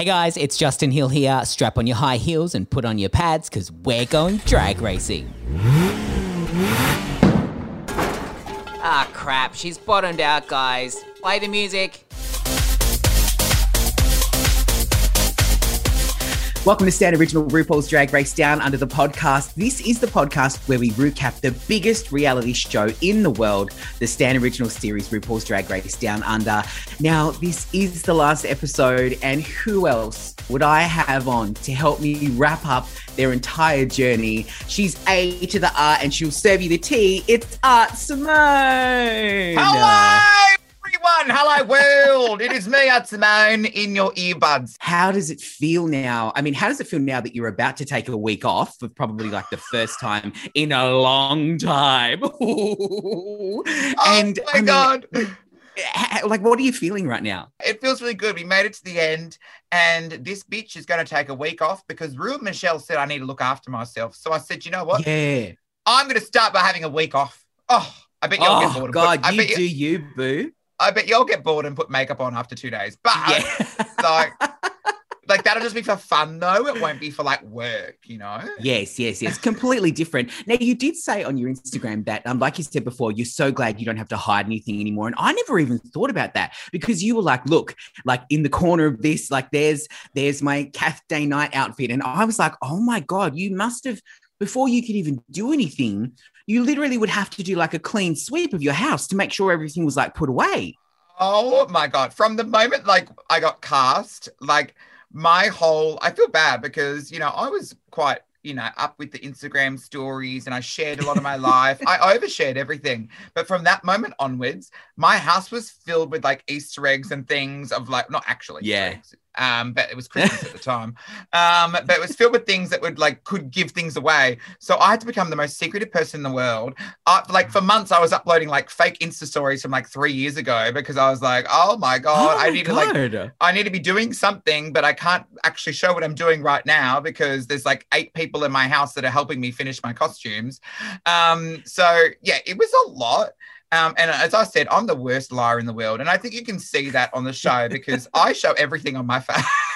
Hey guys, it's Justin Hill here. Strap on your high heels and put on your pads because we're going drag racing. Ah, crap. She's bottomed out, guys. Play the music. Welcome to Stan Original RuPaul's Drag Race Down Under the podcast. This is the podcast where we recap the biggest reality show in the world, the Stan Original series RuPaul's Drag Race Down Under. Now, this is the last episode, and who else would I have on to help me wrap up their entire journey? She's A to the R, and she'll serve you the tea. It's Art Simone. Hello, everyone. Hello, world. it is me, Simone, in your earbuds. How does it feel now? I mean, how does it feel now that you're about to take a week off for probably like the first time in a long time? Oh and oh my I mean, God. like, what are you feeling right now? It feels really good. We made it to the end, and this bitch is going to take a week off because Rue and Michelle said I need to look after myself. So I said, you know what? Yeah. I'm going to start by having a week off. Oh, I bet you'll get Oh bored. and God, you bet do you, boo. I bet you'll get bored and put makeup on after two days. But Yeah. like, like that'll just be for fun, though. It won't be for like work, you know. Yes, yes, yes. Completely different. Now, you did say on your Instagram that, um, like you said before, you're so glad you don't have to hide anything anymore. And I never even thought about that because you were like, look, like in the corner of this, like there's there's my Kath Day-Knight outfit. And I was like, oh my God, you must have, before you could even do anything, you literally would have to do like a clean sweep of your house to make sure everything was like put away. Oh my god! From the moment like I got cast, like my whole I feel bad because you know I was quite you know up with the Instagram stories and I shared a lot of my life. I overshared everything, but from that moment onwards, my house was filled with like Easter eggs and things of like not actually Yeah. eggs, um, but it was Christmas at the time. Um, but it was filled with things that would like could give things away. So I had to become the most secretive person in the world. Uh, like for months, I was uploading like fake Insta stories from like three years ago because I was like, oh my god, Oh I my need to like I need to be doing something, but I can't actually show what I'm doing right now because there's like eight people in my house that are helping me finish my costumes. Um, so yeah, it was a lot. Um, and as I said, I'm the worst liar in the world. And I think you can see that on the show because I show everything on my face.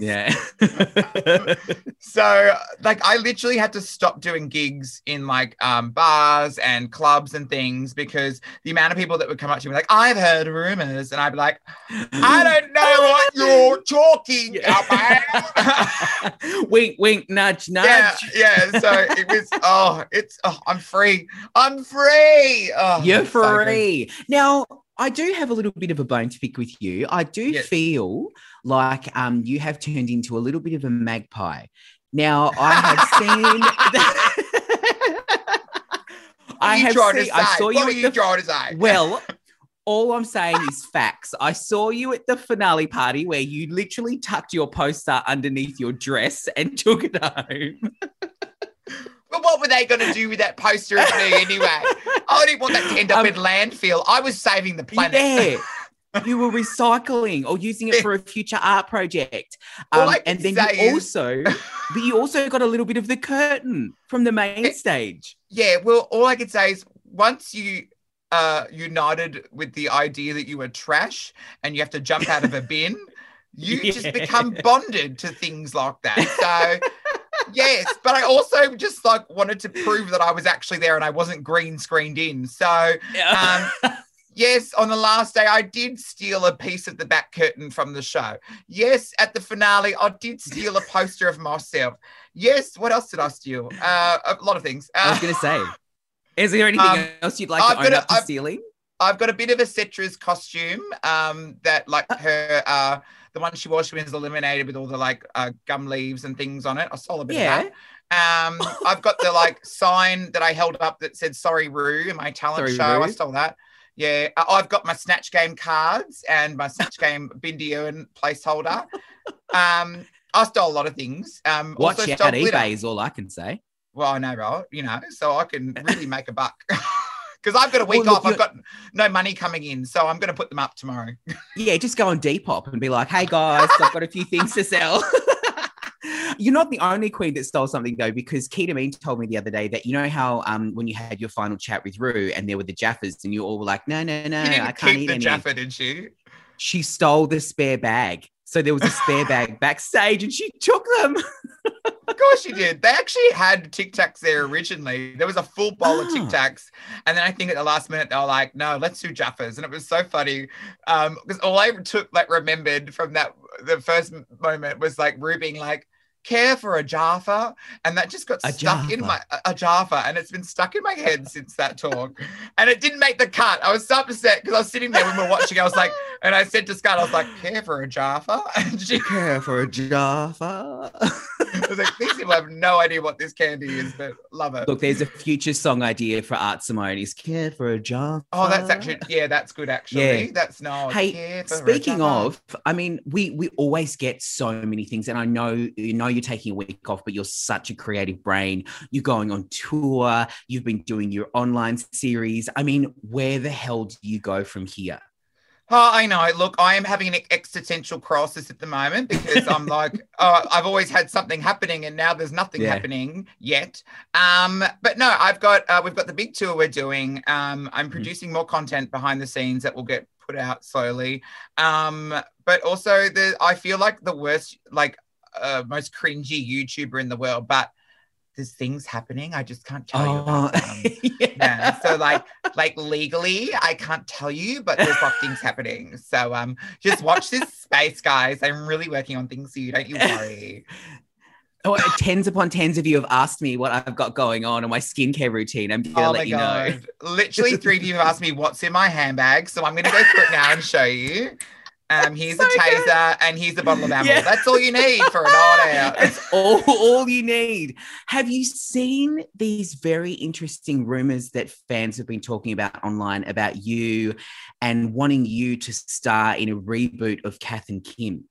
Yeah. so like I literally had to stop doing gigs in like um bars and clubs and things because the amount of people that would come up to me like I've heard rumors and I'd be like I don't know what you're talking about. wink, wink, nudge, nudge. yeah, yeah. So it was oh, it's oh, I'm free. I'm free. Oh, You're it's so free. now, I do have a little bit of a bone to pick with you. I do Yes. feel like um, you have turned into a little bit of a magpie. Now, I have seen. I have seen. I saw you you the trying to say? well, all I'm saying is facts. I saw you at the finale party where you literally tucked your poster underneath your dress and took it home. But what were they going to do with that poster of me anyway? I didn't want that to end up Um, in landfill. I was saving the planet. Yeah. You were recycling or using it for a future art project. Um, and then you is- also, but you also got a little bit of the curtain from the main stage. Yeah, well, all I can say is once you uh united with the idea that you were trash and you have to jump out of a bin, you Yeah. just become bonded to things like that. So yes, but I also just like wanted to prove that I was actually there and I wasn't green screened in. So um, Yes, on the last day, I did steal a piece of the back curtain from the show. Yes, at the finale, I did steal a poster of myself. Yes, what else did I steal? Uh, a lot of things. I Uh, was going to say, is there anything Um, else you'd like I've to own gotta- up to I've- stealing? I've got a bit of a Cetra's costume um, that, like, her, uh, the one she wore, she was eliminated with all the, like, uh, gum leaves and things on it. I stole a bit Yeah. of that. Um, I've got the, like, sign that I held up that said, sorry, Rue, in my talent Sorry, show. I stole that. Yeah, I've got my Snatch Game cards and my Snatch Game Bindi Irwin placeholder. Um, I stole a lot of things. Um, Watch also out, stole glitter. eBay is all I can say. Well, I know, right? You know, so I can really make a buck. Because I've got a week Well, look, off. I've got no money coming in. So I'm going to put them up tomorrow. Yeah, just go on Depop and be like, hey guys, I've got a few things to sell. You're not the only queen that stole something though, because Kita Mean told me the other day that you know how um when you had your final chat with Rue and there were the Jaffas and you all were like, no, no, no, I can't eat the any. Jaffa, did she? She stole the spare bag So there was a spare bag backstage and she took them. Of course she did. They actually had Tic Tacs there originally. There was a full bowl of Tic Ah. Tacs. And then I think at the last minute they were like, no, let's do Jaffas. And it was so funny. Um, because all I took like remembered from that the first moment was like Rue being like, care for a Jaffa. And that just got A stuck in my a, a Jaffa. And it's been stuck in my head since that talk. And it didn't make the cut. I was so upset because I was sitting there when we were watching. I was like, and I said to Scott, I was like, care for a Jaffa? And she Care for a Jaffa. I was like, these people have no idea what this candy is, but love it. Look, there's a future song idea for Art Simone. Is care for a Jaffa. oh, that's actually yeah, that's good actually. Yeah. That's no. Hey, care for a speaking of, I mean, we we always get so many things, and I know you know you're taking a week off, but you're such a creative brain. You're going on tour. You've been doing your online series. I mean, where the hell do you go from here? Oh, I know. Look, I am having an existential crisis at the moment because I'm like, oh, I've always had something happening, and now there's nothing Yeah. happening yet. Um, but no, I've got uh, we've got the big tour we're doing. Um, I'm Mm-hmm. producing more content behind the scenes that will get put out slowly. Um, but also the I feel like the worst, like uh, most cringy YouTuber in the world, but there's things happening. I just can't tell you about them. Oh, yeah. So like like legally, I can't tell you, but there's like things happening. So um, just watch this space, guys. I'm really working on things for you. Don't you worry. Oh, tens upon tens of you have asked me what I've got going on in my skincare routine. I'm to oh let you know. Literally, three of you have asked me what's in my handbag, so I'm gonna go through it now and show you. Um, here's So a good. taser and here's a bottle of ammo. Yeah. That's all you need for an night out. That's all, all you need. Have you seen these very interesting rumors that fans have been talking about online about you and wanting you to star in a reboot of Kath and Kim?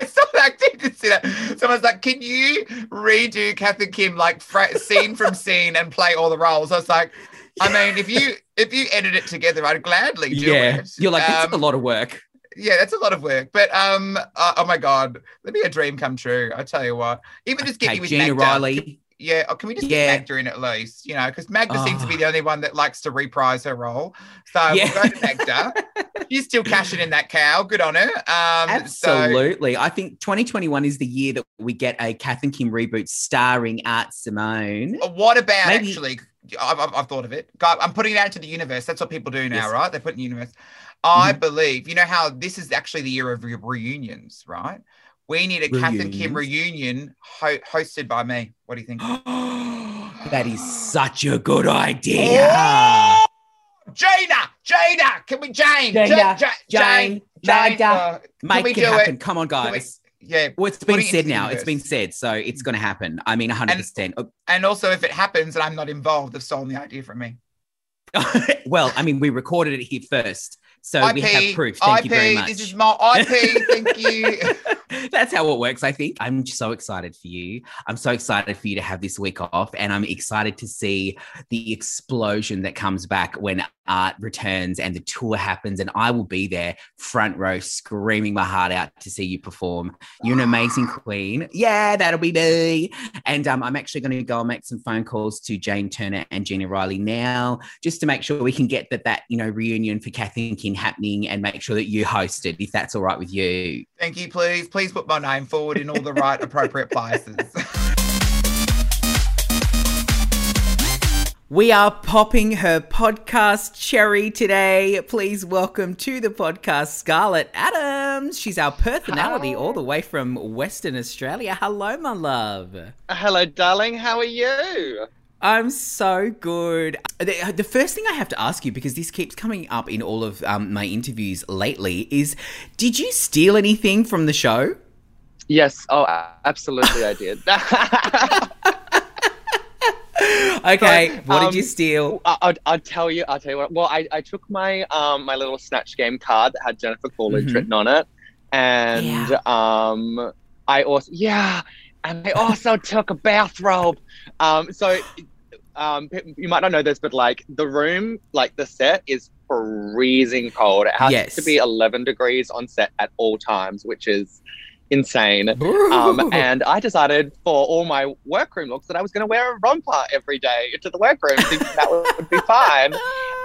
Someone actually did see that. Someone's like, "Can you redo Kath and Kim like fra- scene from scene and play all the roles?" I was like, "I mean, if you if you edit it together, I'd gladly do yeah, it." you're like it's Um, a lot of work. Yeah, that's a lot of work. But um, uh, oh my god, that'd be a dream come true. I tell you what. Even just get Okay, with Gina Magda. Riley. Yeah, or can we just Yeah. get Magda in at least? You know, because Magda seems to be Oh. the only one that likes to reprise her role. So Yeah. we'll go to Magda. She's still cashing in that cow. Good on her. Um, so- Absolutely. I think 2021 is the year that we get a Kath and Kim reboot starring Art Simone. What about Maybe- actually? I've, I've, I've thought of it. God, I'm putting it out into the universe. That's what people do now, Yes. Mm-hmm. right? They put in the universe. I believe, you know how this is actually the year of re- reunions, right? We need a Kath and Kim reunion ho- hosted by me. What do you think? that is such a good idea. Oh! Gina, Gina, can we Jane? Gina, Ja- Ja- Jane, Magda, uh, can we Make it happen. Come on, guys. Yeah, Well, it's been it said into now. It's been said. So it's going to happen. I mean, 100%. and also if it happens and I'm not involved, they've stolen the idea from me. well, I mean, we recorded it here first. So we have proof. Thank IP, you very much. This is my IP. Thank you. That's how it works, I think. I'm so excited for you. I'm so excited for you to have this week off. And I'm excited to see the explosion that comes back when art returns and the tour happens. And I will be there, front row, screaming my heart out to see you perform. You're an amazing queen. Yeah, that'll be me. And um, I'm actually going to go and make some phone calls to Jane Turner and Gina Riley now, just to make sure we can get that, that you know, reunion for Kath and Kim happening and make sure that you host it, if that's all right with you. Thank you. Please, please put my name forward in all the right appropriate places. We are popping her podcast cherry today. Please welcome to the podcast Scarlett Adams. She's our personality Hi. all the way from Western Australia. Hello, my love. Hello, darling. How are you? I'm so good. The, the first thing I have to ask you, because this keeps coming up in all of um, my interviews lately, is did you steal anything from the show? Yes. Oh, absolutely, I did. Okay, So, what um, did you steal? I- I'll, I'll tell you. I'll tell you what. Well, I, I took my um my little snatch game card that had Jennifer Coolidge Mhm. written on it, and um I also yeah, and I also took a bathrobe. Um, so um you might not know this, but like the room, like the set is freezing cold. It has Yes. to be 11 degrees on set at all times, which is insane. Um, and I decided for all my workroom looks that I was going to wear a romper every day to the workroom, thinking that would be fine.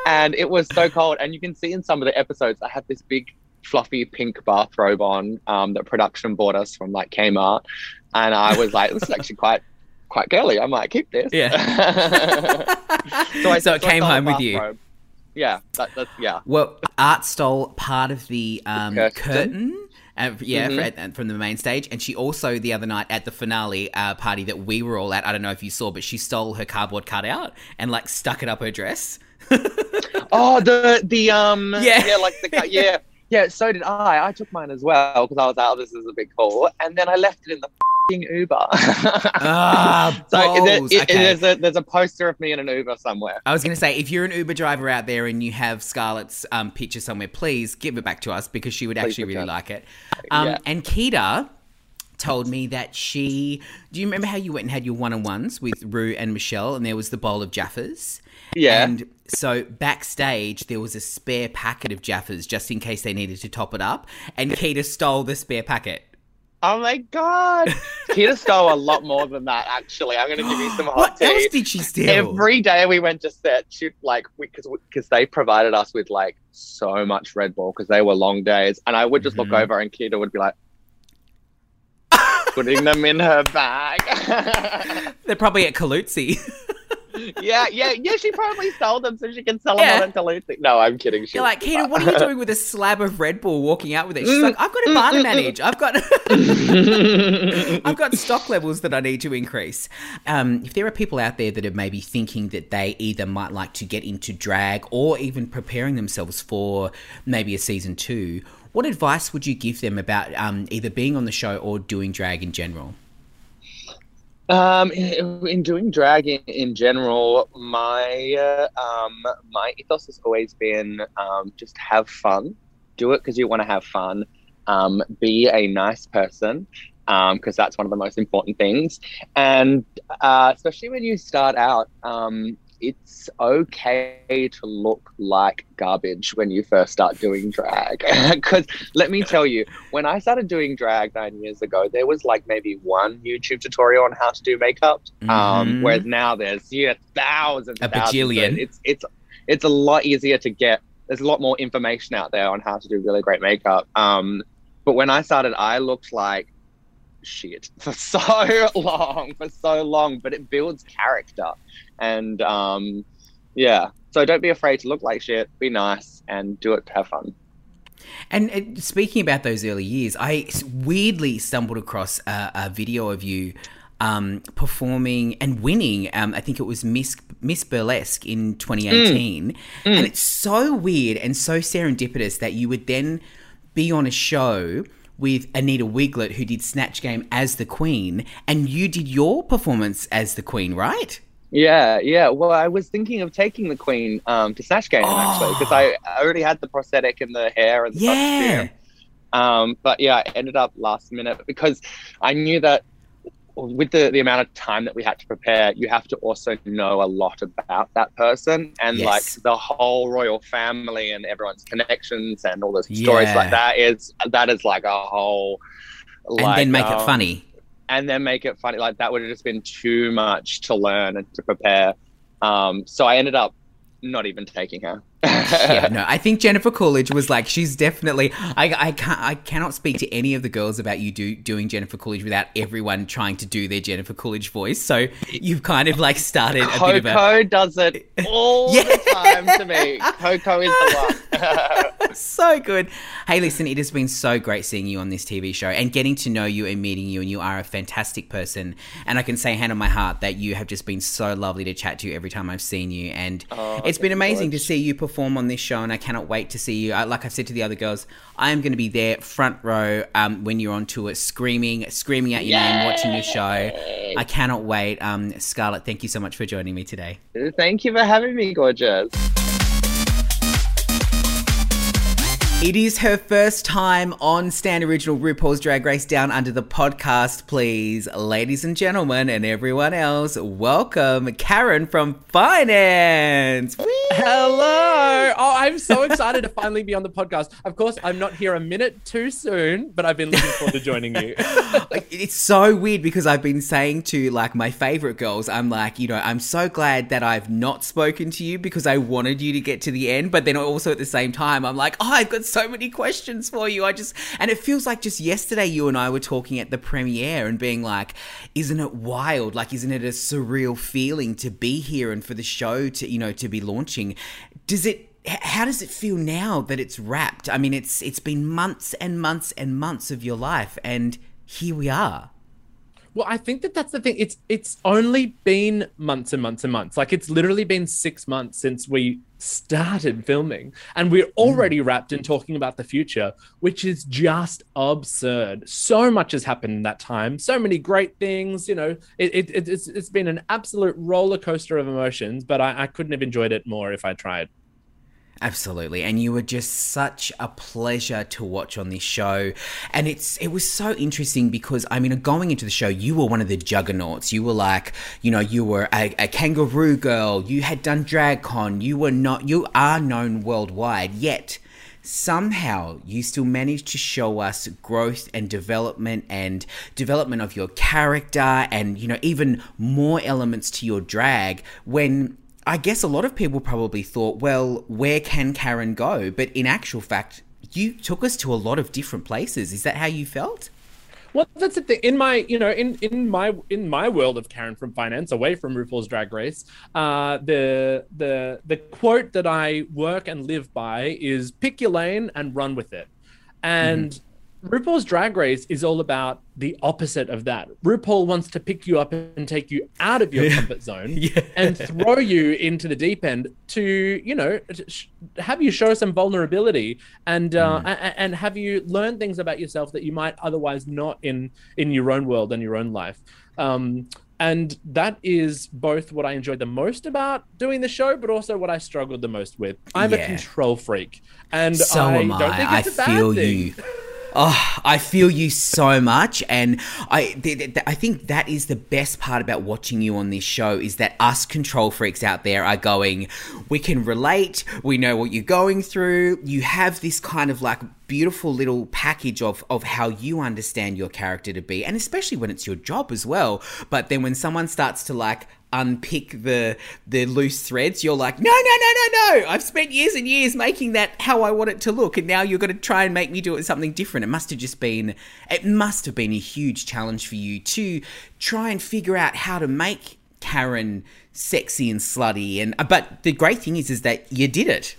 And it was so cold. And you can see in some of the episodes, I have this big fluffy pink bathrobe on um, that production bought us from like Kmart, and I was like, this is actually quite quite girly. I might keep this. Yeah. so, I, So it came I home with you. Yeah, that, that's yeah. Well, Art stole part of the um, Curtain. curtain. Uh, yeah, Mhm. fr- uh, from the main stage, and she also the other night at the finale uh, party that we were all at. I don't know if you saw, but she stole her cardboard cutout and like stuck it up her dress. Oh, the the um Yeah. yeah, like the yeah. Yeah, so did I. I took mine as well because I was like, oh, this is a big haul. And then I left it in the Uber. Ah, so there- balls. it- Okay. there's, a, there's a poster of me in an Uber somewhere. I was going to say, if you're an Uber driver out there and you have Scarlett's um, picture somewhere, please give it back to us because she would Please actually really like it. Um, Yeah. And Kita told me that she. Do you remember how you went and had your one on ones with Rue and Michelle, and there was the bowl of Jaffas? Yeah. And so backstage, there was a spare packet of Jaffas just in case they needed to top it up, and Kita stole the spare packet. Oh my god. Kita stole a lot more than that, actually. I'm going to give you some hot What tea. else did she steal? Every day we went to set, she like because because they provided us with like so much Red Bull because they were long days, and I would just Mhm. look over and Kita would be like putting them in her bag. They're probably at Caluzzi. yeah, yeah, yeah. She probably stole them so she can sell them Yeah. on Caluzzi. No, I'm kidding. She You're like, Kita, what are you doing with a slab of Red Bull walking out with it? She's mm, like, I've got a mm, mm, bar to manage. I've got I've got stock levels that I need to increase. Um, if there are people out there that are maybe thinking that they either might like to get into drag or even preparing themselves for maybe a season two, what advice would you give them about um, either being on the show or doing drag in general? Um, in, in doing drag in, in general, my uh, um, my ethos has always been um, just have fun. Do it because you want to have fun. Um, be a nice person because that's one of the most important things. And uh, especially when you start out, um, it's okay to look like garbage when you first start doing drag. Because let me tell you, when I started doing drag nine years ago, there was like maybe one YouTube tutorial on how to do makeup. Mhm. Um, whereas now there's yeah thousands, A thousands. bajillion. It's it's it's a lot easier to get. There's a lot more information out there on how to do really great makeup. Um, but when I started, I looked like shit for so long, for so long. But it builds character, and um, yeah. So don't be afraid to look like shit. Be nice and do it to have fun. And uh, speaking about those early years, I weirdly stumbled across a, a video of you um, performing and winning. Um, I think it was Miss Miss Burlesque in 2018, and it's so weird and so serendipitous that you would then be on a show with Anita Wigl'it, who did Snatch Game as the Queen, and you did your performance as the Queen, right? Yeah, yeah. Well, I was thinking of taking the Queen um, to Snatch Game actually because I I already had the prosthetic and the hair and the Yeah. costume. Um, but yeah, I ended up last minute because I knew that with the, the amount of time that we had to prepare, you have to also know a lot about that person and Yes. like the whole royal family and everyone's connections and all those stories Yeah. like that is that is like a whole And then make it um, funny. and then make it funny. Like that would have just been too much to learn and to prepare. Um, so I ended up not even taking her. Yeah, no, I think Jennifer Coolidge was like she's definitely. I, I can't I cannot speak to any of the girls about you do doing Jennifer Coolidge without everyone trying to do their Jennifer Coolidge voice. So you've kind of like started a bit of a does it all Yeah. the time to me. Coco is the one. so good. Hey, listen, it has been so great seeing you on this TV show and getting to know you and meeting you. And you are a fantastic person. And I can say, hand on my heart, that you have just been so lovely to chat to every time I've seen you. And Oh, it's been amazing to see you perform on this show. And I cannot wait to see you. I, like I've said to the other girls, I am going to be there front row um, when you're on tour, screaming, screaming out your name, watching your show. I cannot wait. Um, Scarlett, thank you so much for joining me today. Thank you for having me, gorgeous. It is her first time on Stan Original RuPaul's Drag Race Down Under the podcast. Please, ladies and gentlemen, and everyone else, welcome Karen from Finance. Whee! Hello! Oh, I'm so excited to finally be on the podcast. Of course, I'm not here a minute too soon, but I've been looking forward to joining you. It's so weird because I've been saying to like my favorite girls, I'm like, you know, I'm so glad that I've not spoken to you because I wanted you to get to the end, but then also at the same time, I'm like, oh, I've got so many questions for you. I just, and it feels like just yesterday you and I were talking at the premiere and being like, isn't it wild? Like, isn't it a surreal feeling to be here and for the show to, you know, to be launching? Does it, how does it feel now that it's wrapped? I mean, it's it's been months and months and months of your life, and here we are. Well, I think that that's the thing. It's it's only been months and months and months. Like it's literally been six months since we started filming, and we're already mm. wrapped in talking about the future, which is just absurd. So much has happened in that time. So many great things. You know, it, it it's it's been an absolute roller coaster of emotions. But I, I couldn't have enjoyed it more if I tried. Absolutely. And you were just such a pleasure to watch on this show. And it's it was so interesting because I mean going into the show, you were one of the juggernauts. You were like, you know, you were a, a kangaroo girl, you had done DragCon, you were not you are known worldwide, yet somehow you still managed to show us growth and development and development of your character and you know even more elements to your drag when I guess a lot of people probably thought, well, where can Karen go? But in actual fact, you took us to a lot of different places. Is that how you felt? Well, that's the thing. In my, you know, in in my in my world of Karen from Finance, away from RuPaul's Drag Race, uh, the the the quote that I work and live by is "pick your lane and run with it." And mm-hmm. RuPaul's Drag Race is all about the opposite of that. RuPaul wants to pick you up and take you out of your comfort zone yeah. and throw you into the deep end to, you know, have you show some vulnerability and uh, mm. and have you learn things about yourself that you might otherwise not in in your own world and your own life. Um, and that is both what I enjoyed the most about doing the show, but also what I struggled the most with. I'm yeah. a control freak, and so I. don't think it's I a bad feel thing. you. Oh, I feel you so much, and I th- th- I think that is the best part about watching you on this show is that us control freaks out there are going, we can relate, we know what you're going through. You have this kind of like beautiful little package of of how you understand your character to be, and especially when it's your job as well. But then when someone starts to like unpick the the loose threads, you're like, no, no, no, no, no. I've spent years and years making that how I want it to look, and now you're going to try and make me do it something different. It must have just been, it must have been a huge challenge for you to try and figure out how to make Karen sexy and slutty. And but the great thing is, is that you did it.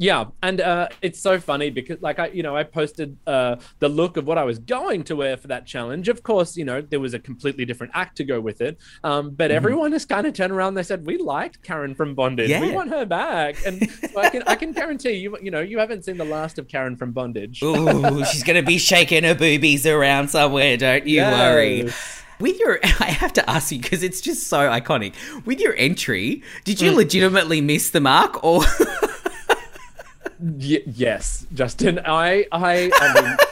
Yeah, and uh, it's so funny because, like, I, you know, I posted uh, the look of what I was going to wear for that challenge. Of course, you know, there was a completely different act to go with it. Um, but mm-hmm. everyone has kind of turned around. And they said, "We liked Karen from Bondage. Yeah. We want her back." And so I can, I can guarantee you, you know, you haven't seen the last of Karen from Bondage. Ooh, she's gonna be shaking her boobies around somewhere. Don't you yes. worry with your i have to ask you because it's just so iconic with your entry did you mm. legitimately miss the mark or Y- yes, Justin. I I I mean.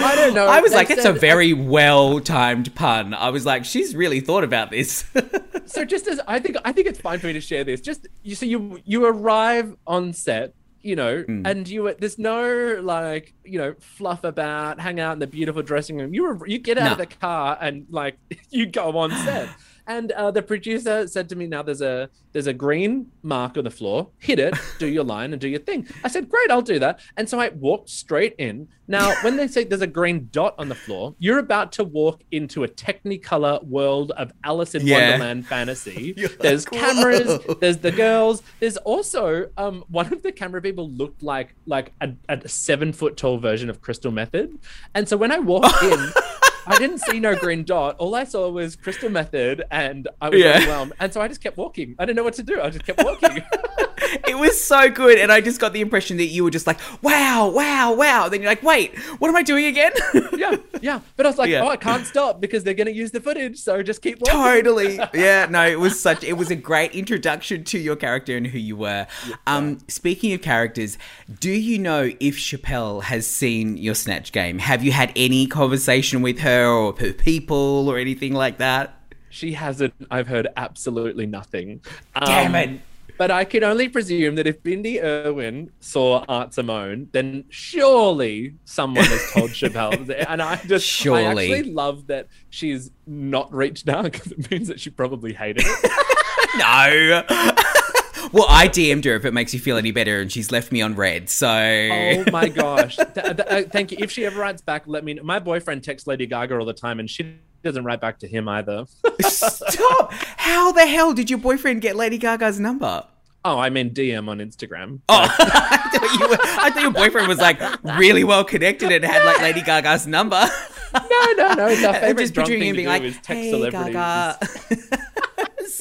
I don't know. I was like, said, it's a very well timed pun. I was like, she's really thought about this. so just as I think, I think it's fine for me to share this. Just you so you you arrive on set, you know, mm. and you there's no like you know fluff about, hang out in the beautiful dressing room. You you get out nah. of the car and like you go on set. And uh, the producer said to me, "Now there's a there's a green mark on the floor. Hit it, do your line, and do your thing." I said, "Great, I'll do that." And so I walked straight in. Now, when they say there's a green dot on the floor, you're about to walk into a Technicolor world of Alice in yeah. Wonderland fantasy. there's cameras. There's the girls. There's also um, one of the camera people looked like like a, a seven foot tall version of Crystal Methyd, And so when I walked in. I didn't see no green dot. All I saw was Crystal Methyd, and I was yeah. overwhelmed. And so I just kept walking. I didn't know what to do. I just kept walking. it was so good, and I just got the impression that you were just like, "Wow, wow, wow." Then you're like, "Wait, what am I doing again?" yeah, yeah. But I was like, yeah. "Oh, I can't stop because they're going to use the footage." So just keep walking. Totally. Yeah. No, it was such. It was a great introduction to your character and who you were. Yeah. Um, speaking of characters, do you know if Schapelle has seen your snatch game? Have you had any conversation with her? her or her people or anything like that? She hasn't. I've heard absolutely nothing. Damn um, it. But I can only presume that if Bindi Irwin saw Art Simone, then surely someone has told Schapelle. And I just surely. I actually love that she's not reached out because it means that she probably hated it. no. well, I DM'd her if it makes you feel any better, and she's left me on red. So, oh my gosh, th- th- uh, thank you. If she ever writes back, let me. know. My boyfriend texts Lady Gaga all the time, and she doesn't write back to him either. stop! How the hell did your boyfriend get Lady Gaga's number? Oh, I mean DM on Instagram. Oh, I, thought you were, I thought your boyfriend was like really well connected and had like Lady Gaga's number. no, no, no. It's our I'm favorite just drunk picturing thing him being like, "Hey, celebrities. Gaga."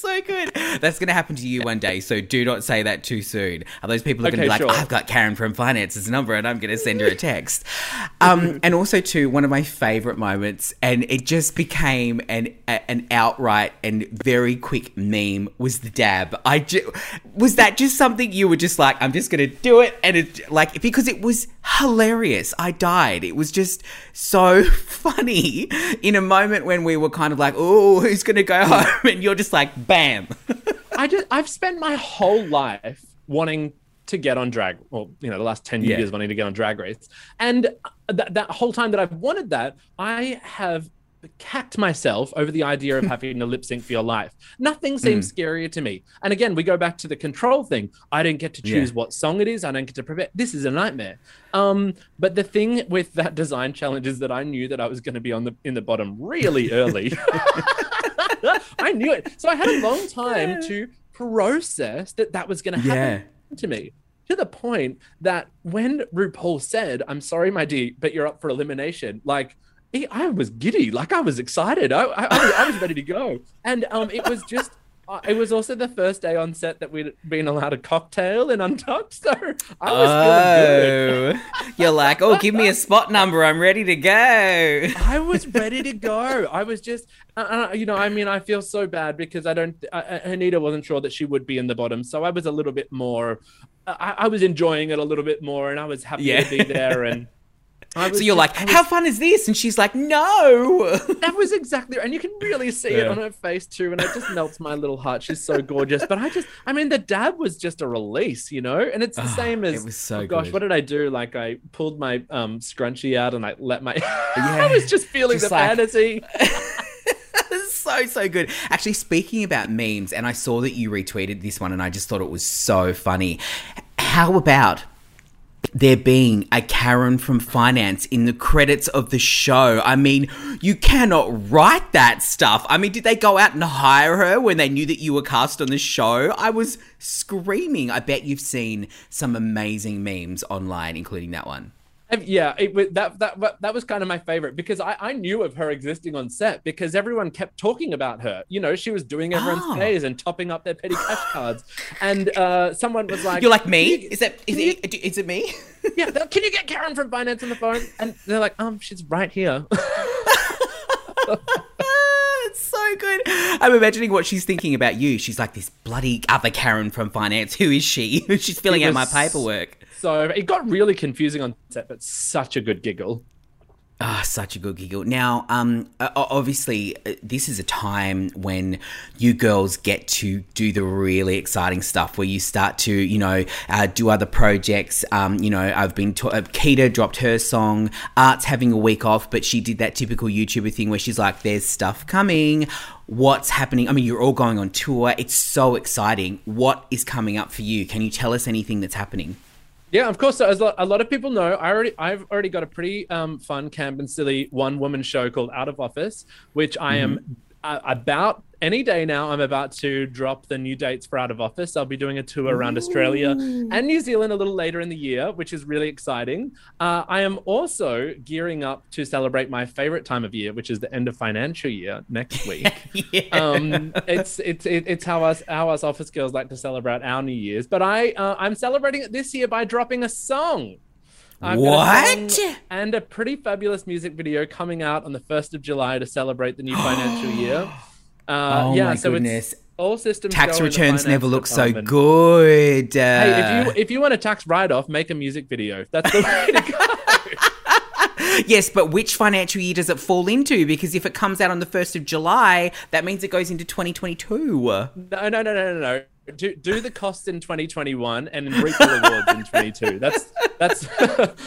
So good. That's going to happen to you one day. So do not say that too soon. Are those people are going to Okay, be like, sure. I've got Karen from Finance's number and I'm going to send her a text. Um, and also, too, one of my favorite moments, and it just became an an outright and very quick meme, was the dab. I ju- was that just something you were just like, I'm just going to do it, and it like because it was hilarious. I died. It was just so funny in a moment when we were kind of like, oh, who's going to go home? And you're just like, bam. I just I've spent my whole life wanting to get on drag, well, you know, the last 10 Yeah. years wanting to get on drag race. And that, that whole time that I've wanted that, I have cacked myself over the idea of having to lip sync for your life. Nothing seems scarier to me. And again, we go back to the control thing. I don't get to choose Yeah. what song it is. I don't get to prepare. This is a nightmare. Um, but the thing with that design challenge is that I knew that I was going to be on the in the bottom really early. I knew it. So I had a long time to process that that was going to happen to me. To the point that when RuPaul said, "I'm sorry, my dear, but you're up for elimination," like I was giddy, like I was excited. I, I, I was ready to go, and um, it was just. It was also the first day on set that we'd been allowed a cocktail in Untucked, so I was feeling good. Oh, you're like, oh, give me a spot number. I'm ready to go. I was ready to go. I was just, uh, uh, you know, I mean, I feel so bad because I don't. Uh, uh, Anita wasn't sure that she would be in the bottom, so I was a little bit more. uh, I, I was enjoying it a little bit more, and I was happy Yeah. to be there. And So you're like, was- how fun is this? And she's like, no. that was exactly, and you can really see it on her face too, and it just melts my little heart. She's so gorgeous. But I just, I mean, the dab was just a release, you know, and it's the Ah, same as. it was so oh gosh, good. what did I do? Like I pulled my um scrunchie out and I let my. I was just feeling just the like- fantasy. so so good. Actually, speaking about memes, and I saw that you retweeted this one, and I just thought it was so funny. How about there being a Karen from finance in the credits of the show? I mean, you cannot write that stuff. I mean, did they go out and hire her when they knew that you were cast on the show? I was screaming. I bet you've seen some amazing memes online, including that one. Yeah, it, that that that was kind of my favorite because I, I knew of her existing on set because everyone kept talking about her. You know, she was doing everyone's Oh. pays and topping up their petty cash cards. And uh, someone was like, You're like me? You- Is that is you- it, is it me? yeah, like, can you get Karen from finance on the phone? And they're like, um, she's right here. it's so good. I'm imagining what she's thinking about you. She's like this bloody other Karen from finance. Who is she? she's filling out my paperwork. So it got really confusing on set, but such a good giggle. Ah, such a good giggle. Now, um, obviously, uh, this is a time when you girls get to do the really exciting stuff, where you start to, you know, uh, do other projects. Um, you know, I've been to- uh, Kita dropped her song. Art's having a week off, but she did that typical YouTuber thing where she's like, "There's stuff coming." What's happening? I mean, you're all going on tour. It's so exciting. What is coming up for you? Can you tell us anything that's happening? Yeah, of course. So as a lot of people know, I already I've already got a pretty um, fun, camp and silly one woman show called Out of Office, which I am uh, about any day now. I'm about to drop the new dates for Out of Office. I'll be doing a tour around Australia and New Zealand a little later in the year, which is really exciting. Uh, I am also gearing up to celebrate my favorite time of year, which is the end of financial year next week yeah. um, it's it's it, it's how us how us office girls like to celebrate our New Year's. But I uh, I'm celebrating it this year by dropping a song. I've What? And a pretty fabulous music video coming out on the first of July to celebrate the new financial year. Uh, Oh yeah, my so goodness. it's all systems. Tax go in the returns never look so department. good. Hey, Uh, if you if you want a tax write off, make a music video. That's the way to go. Yes, but which financial year does it fall into? Because if it comes out on the 1st of July, that means it goes into 2022. No, no, no, no, no, no. Do, do the cost in 2021 and reap the rewards in 22. That's that's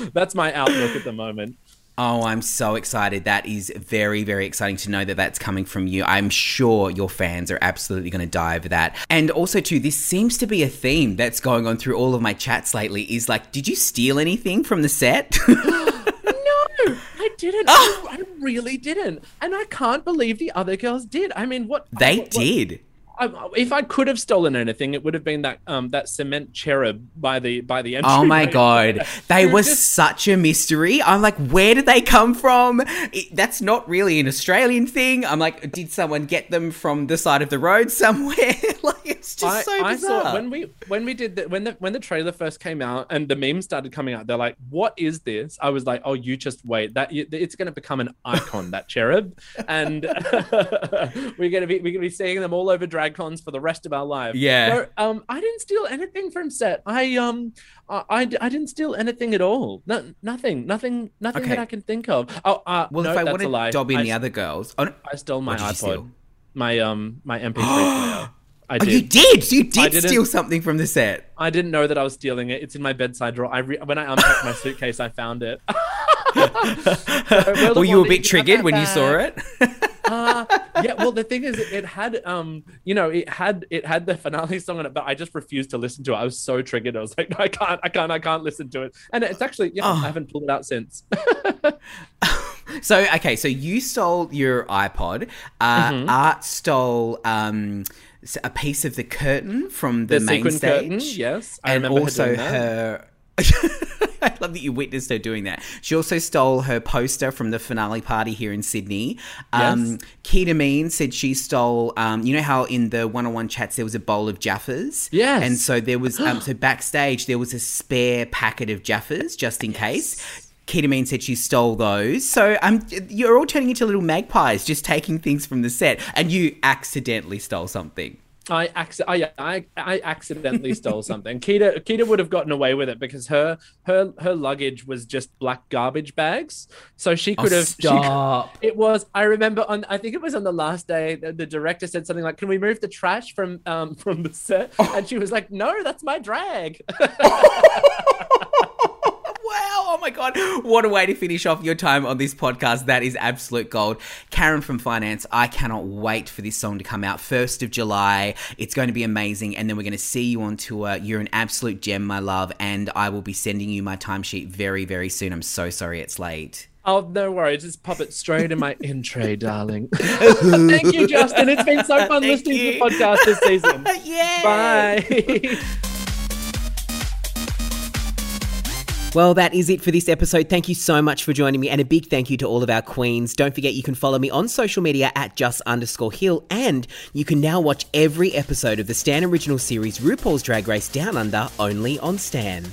that's my outlook at the moment. Oh, I'm so excited. That is very, very exciting to know that that's coming from you. I'm sure your fans are absolutely going to die over that. And also, too, this seems to be a theme that's going on through all of my chats lately is like, did you steal anything from the set? no, I didn't. I, I really didn't. And I can't believe the other girls did. I mean, what? They what, did if I could have stolen anything, it would have been that um that cement cherub by the by the entry. Oh my god, they were just... such a mystery. I'm like, where did they come from? It, that's not really an Australian thing. I'm like, did someone get them from the side of the road somewhere? like, it's just I, so bizarre. I saw when we when we did the, when the when the trailer first came out and the memes started coming out. They're like, what is this? I was like, oh, you just wait. That it's going to become an icon. that cherub, and we're gonna be we're gonna be seeing them all over drag icons for the rest of our lives. Yeah. Um, I didn't steal anything from set. I um, I, I, I didn't steal anything at all. No, nothing, nothing, nothing okay. that I can think of. Oh, uh, well, no, if I wanted to dob in I, the other girls, oh, no. I stole my iPod, my um, my MP3 player. I did. Oh, you did. You did steal something from the set. I didn't know that I was stealing it. It's in my bedside drawer. I re- when I unpacked my suitcase, I found it. so, Were you a bit triggered when you saw it? uh, yeah. Well, the thing is, it had um, you know, it had it had the finale song on it, but I just refused to listen to it. I was so triggered. I was like, no, I can't, I can't, I can't listen to it. And it's actually, yeah, oh. I haven't pulled it out since. so okay, so you stole your iPod. Uh, mm-hmm. Art stole um a piece of the curtain from the, the main stage. Curtain, yes, I and also her. I love that you witnessed her doing that. She also stole her poster from the finale party here in Sydney. Um, yes. Kita Mean said she stole, um, you know how in the one on one chats there was a bowl of Jaffas? Yes. And so there was, um, so backstage there was a spare packet of Jaffas just in yes. case. Kita Mean said she stole those. So um, you're all turning into little magpies, just taking things from the set, and you accidentally stole something. I, I, I, I accidentally stole something. Kita Kita would have gotten away with it because her her her luggage was just black garbage bags, so she could oh, have. Stop. She, it was. I remember on. I think it was on the last day. The, the director said something like, "Can we move the trash from um from the set?" Oh. And she was like, "No, that's my drag." My God. What a way to finish off your time on this podcast. That is absolute gold. Karen from Finance, I cannot wait for this song to come out. 1st of July. It's going to be amazing. And then we're going to see you on tour. You're an absolute gem, my love. And I will be sending you my timesheet very, very soon. I'm so sorry it's late. Oh, no worries. Just pop it straight in my in tray, darling. Thank you, Justin. It's been so fun listening you. to the podcast this season. yeah. Bye. Well, that is it for this episode. Thank you so much for joining me, and a big thank you to all of our queens. Don't forget you can follow me on social media at just underscore hill, and you can now watch every episode of the Stan original series RuPaul's Drag Race Down Under only on Stan.